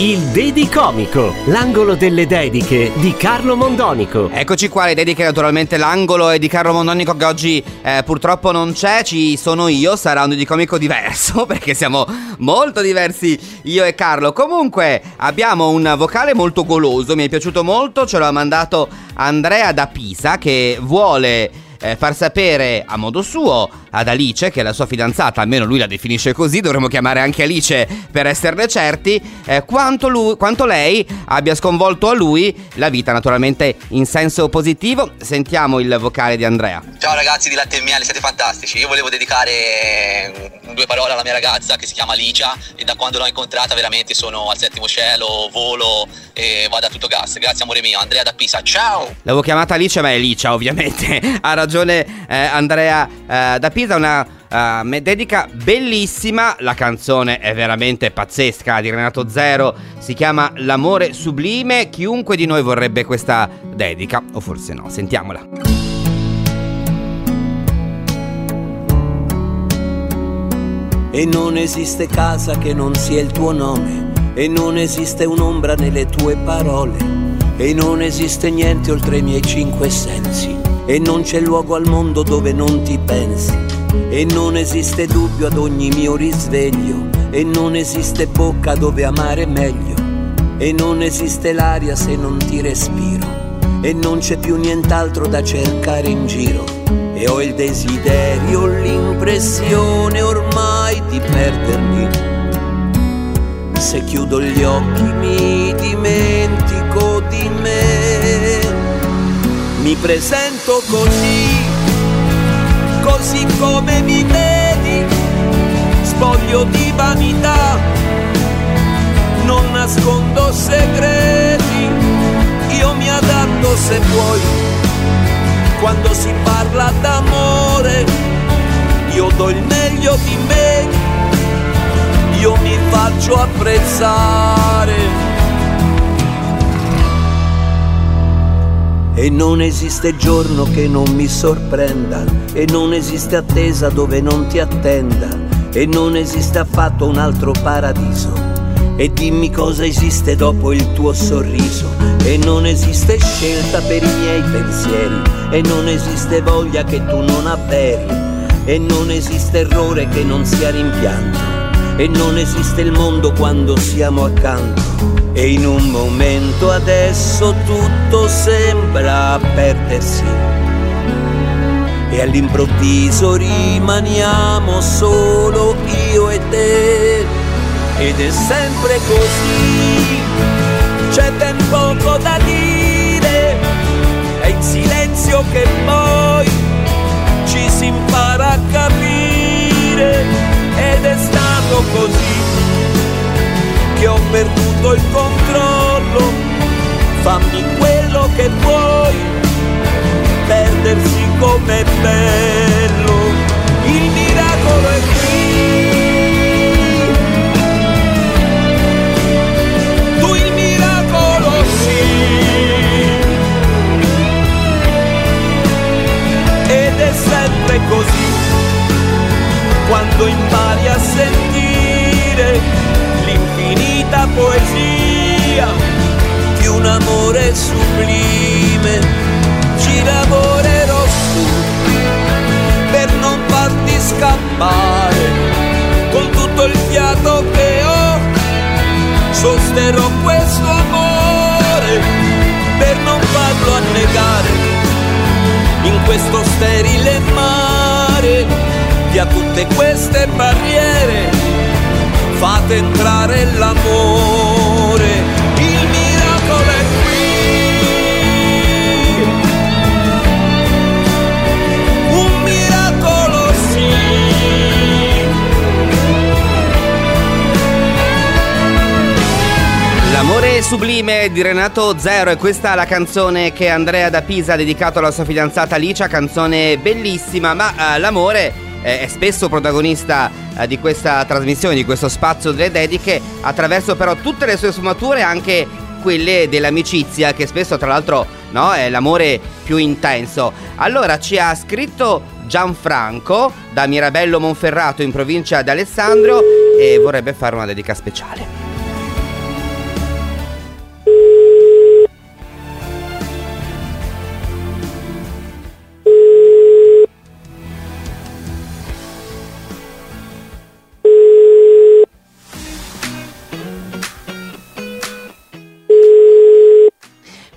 Il Dedicomico, l'angolo delle dediche di Carlo Mondonico. Eccoci qua, le dediche naturalmente l'angolo è di Carlo Mondonico che oggi eh, purtroppo non c'è, ci sono io, sarà un dedicomico diverso perché siamo molto diversi io e Carlo. Comunque abbiamo un vocale molto goloso, mi è piaciuto molto, ce l'ha mandato Andrea da Pisa che vuole eh, far sapere a modo suo ad Alice, che è la sua fidanzata, almeno lui la definisce così, dovremmo chiamare anche Alice per esserne certi, eh, quanto, lui, quanto lei abbia sconvolto a lui la vita, naturalmente in senso positivo. Sentiamo il vocale di Andrea. Ciao ragazzi di Latte e Miele, siete fantastici. Io volevo dedicare due parole alla mia ragazza che si chiama Licia e da quando l'ho incontrata veramente sono al settimo cielo, volo e vado a tutto gas. Grazie amore mio, Andrea da Pisa. Ciao! L'avevo chiamata Alice, ma è Licia ovviamente. ha ragione eh, Andrea eh, da Pisa, una uh, dedica bellissima. La canzone è veramente pazzesca di Renato Zero. Si chiama L'amore sublime. Chiunque di noi vorrebbe questa dedica, o forse no. Sentiamola. E non esiste casa che non sia il tuo nome, e non esiste un'ombra nelle tue parole, e non esiste niente oltre i miei cinque sensi, e non c'è luogo al mondo dove non ti pensi, e non esiste dubbio ad ogni mio risveglio, e non esiste bocca dove amare meglio, e non esiste l'aria se non ti respiro, e non c'è più nient'altro da cercare in giro. E ho il desiderio, l'impressione ormai di perdermi. Se chiudo gli occhi mi dimentico di me. Mi presento così, così come mi vedi, spoglio di vanità, non nascondo segreti, io mi adatto se vuoi quando si parla d'amore, io do il meglio di me, io mi faccio apprezzare. E non esiste giorno che non mi sorprenda, e non esiste attesa dove non ti attenda, e non esiste affatto un altro paradiso. E dimmi cosa esiste dopo il tuo sorriso. E non esiste scelta per i miei pensieri. E non esiste voglia che tu non avveri. E non esiste errore che non sia rimpianto. E non esiste il mondo quando siamo accanto. E in un momento adesso tutto sembra perdersi. E all'improvviso rimaniamo solo io e te ed è sempre così, c'è ben poco da dire, perduto il controllo, fammi quello che vuoi, perdersi com'è bello, sosterrò questo amore per non farlo annegare in questo sterile mare, via tutte queste barriere, fate entrare l'amore, Sublime di Renato Zero e questa è la canzone che Andrea da Pisa ha dedicato alla sua fidanzata Alicia, canzone bellissima, ma eh, l'amore è spesso protagonista eh, di questa trasmissione, di questo spazio delle dediche, attraverso però tutte le sue sfumature, anche quelle dell'amicizia, che spesso tra l'altro no, è l'amore più intenso. Allora ci ha scritto Gianfranco da Mirabello Monferrato in provincia di Alessandro e vorrebbe fare una dedica speciale.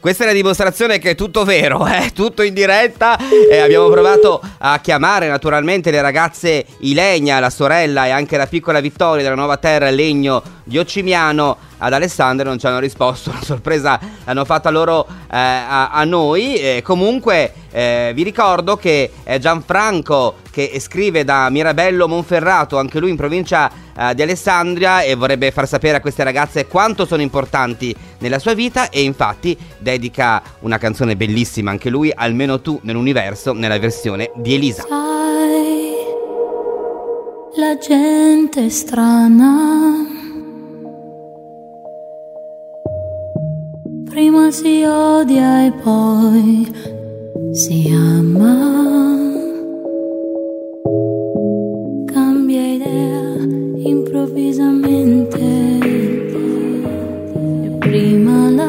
Questa è la dimostrazione che è tutto vero, è eh? tutto in diretta e abbiamo provato a chiamare naturalmente le ragazze Ilenia, la sorella e anche la piccola Vittoria della nuova terra Legno di Occimiano ad Alessandro non ci hanno risposto, la sorpresa l'hanno fatta loro eh, a, a, noi. Eh, comunque eh, vi ricordo che è Gianfranco che scrive da Mirabello Monferrato, anche lui in provincia eh, di Alessandria e vorrebbe far sapere a queste ragazze quanto sono importanti nella sua vita e infatti dedica una canzone bellissima anche lui, almeno tu nell'universo, nella versione di Elisa. Sai, la gente strana Prima si odia e poi si ama. Cambia idea improvvisamente. E prima la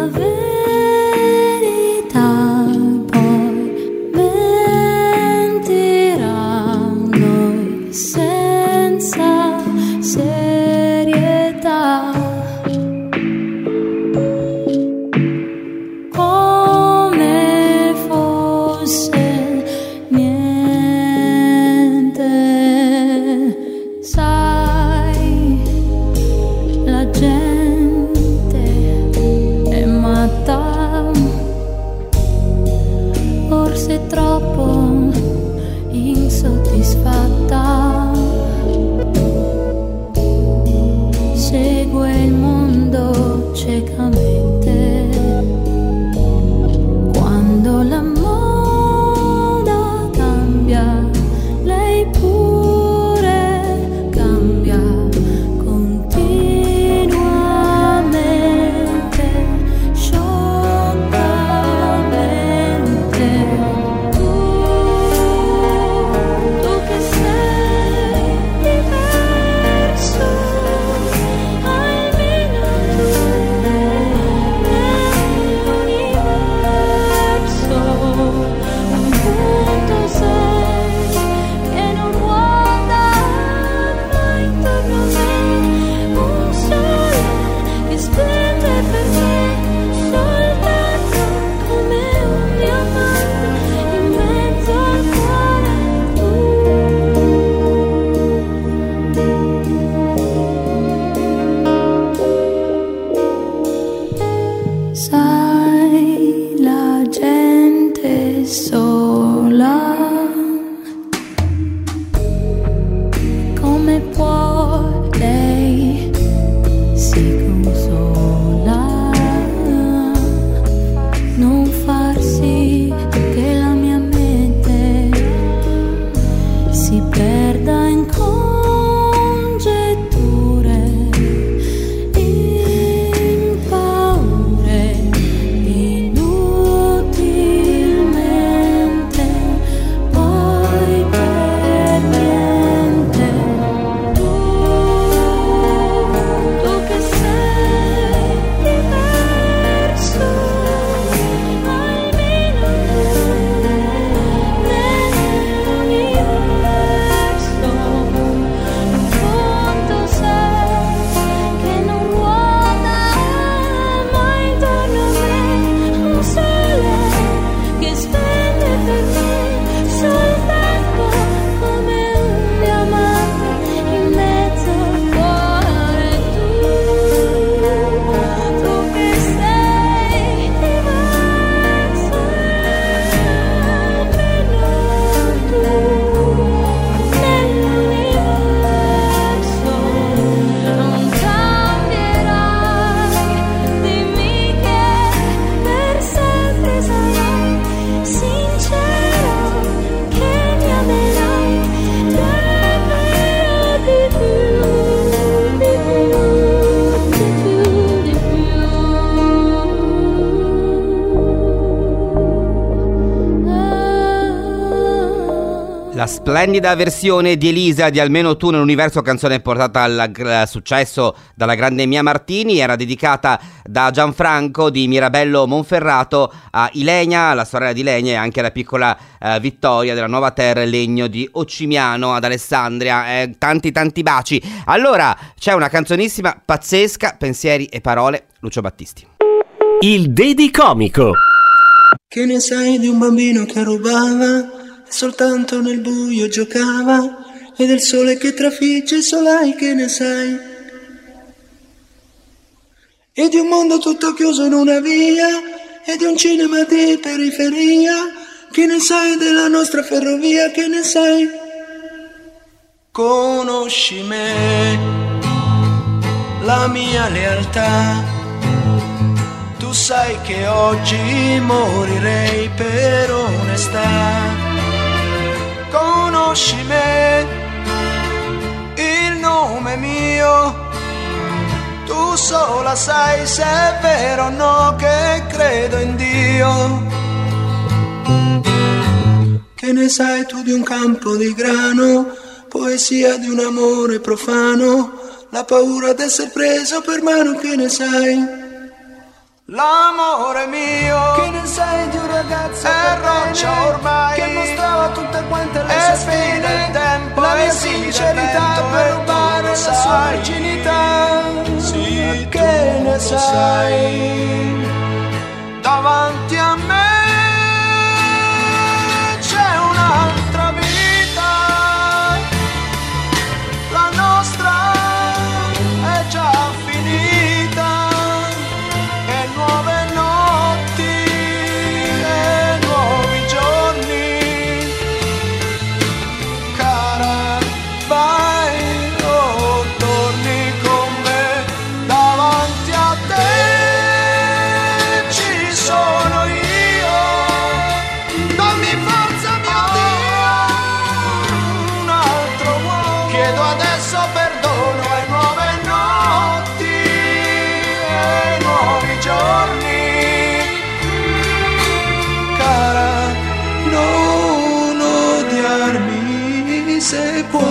La splendida versione di Elisa di Almeno tu nell'universo, canzone portata al successo dalla grande Mia Martini, era dedicata da Gianfranco di Mirabello Monferrato a Ilenia, la sorella di Ilenia e anche alla piccola eh, Vittoria della Nuova Terra Legno di Ocimiano ad Alessandria. Eh, tanti tanti baci. Allora, c'è una canzonissima pazzesca, pensieri e parole, Lucio Battisti. Il Dedi Comico. Che ne sai di un bambino che rubava e soltanto nel buio giocava e del sole che trafigge solai che ne sai? E di un mondo tutto chiuso in una via e di un cinema di periferia che ne sai della nostra ferrovia che ne sai? Conosci me, la mia lealtà tu sai che oggi morirei per onestà. Conosci me, il nome mio. Tu sola sai se è vero o no che credo in Dio. Che ne sai tu di un campo di grano, poesia di un amore profano, la paura d'essere preso per mano, che ne sai? L'amore mio Che ne sai di un ragazzo È roccia ormai. Che mostrava tutte quante le sue spine del tempo La mia sincerità per rubare la sua virginità. Sì, che ne sai. Davanti giorni. Cara, non odiarmi se puoi.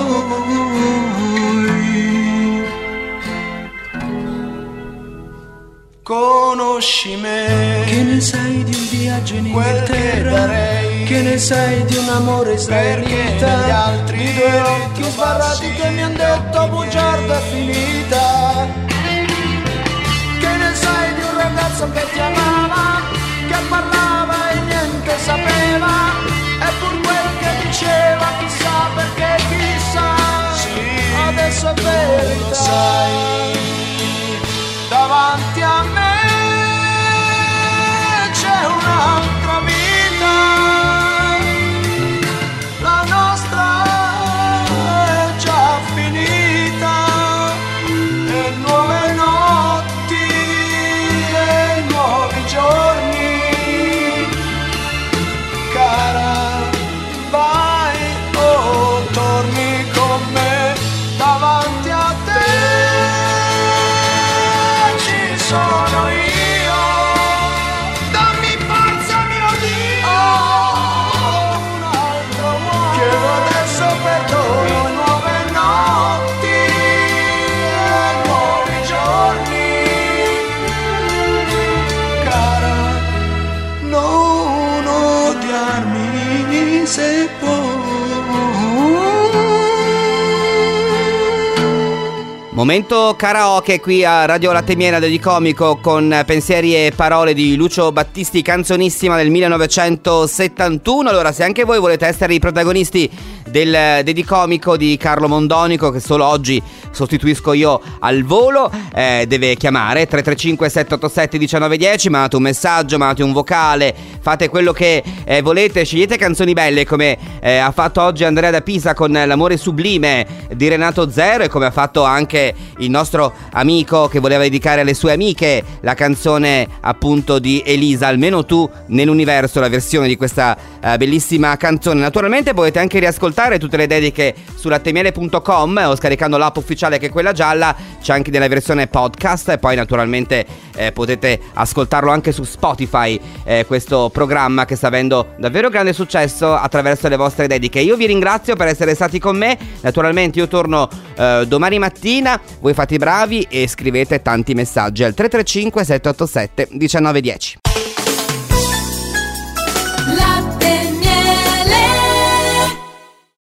Conosci me, che ne sai di un viaggio in Inghilterra? Che ne sai di un amore israelita? Gli altri di due occhi sbarrati che mi han detto bugiarda è finita. Sapeva, e pur quel che diceva chissà perché chissà, adesso è verità. Lo sai, davanti Momento karaoke qui a Radio Latte Miena di Comico con pensieri e parole di Lucio Battisti, canzonissima del 1971. Allora, se anche voi volete essere i protagonisti del Dedicomico di Carlo Mondonico, che solo oggi sostituisco io al volo, eh, deve chiamare 335 787 1910, mandate un messaggio, mandate un vocale, fate quello che eh, volete, scegliete canzoni belle come eh, ha fatto oggi Andrea da Pisa con L'amore sublime di Renato Zero e come ha fatto anche il nostro amico che voleva dedicare alle sue amiche la canzone appunto di Elisa, almeno tu nell'universo, la versione di questa eh, bellissima canzone. Naturalmente potete anche riascoltare ascoltare tutte le dediche su lattemiele.com o scaricando l'app ufficiale che è quella gialla, c'è anche nella versione podcast e poi naturalmente eh, potete ascoltarlo anche su Spotify, eh, questo programma che sta avendo davvero grande successo attraverso le vostre dediche. Io vi ringrazio per essere stati con me, naturalmente io torno eh, domani mattina, voi fate i bravi e scrivete tanti messaggi al 335 787 1910.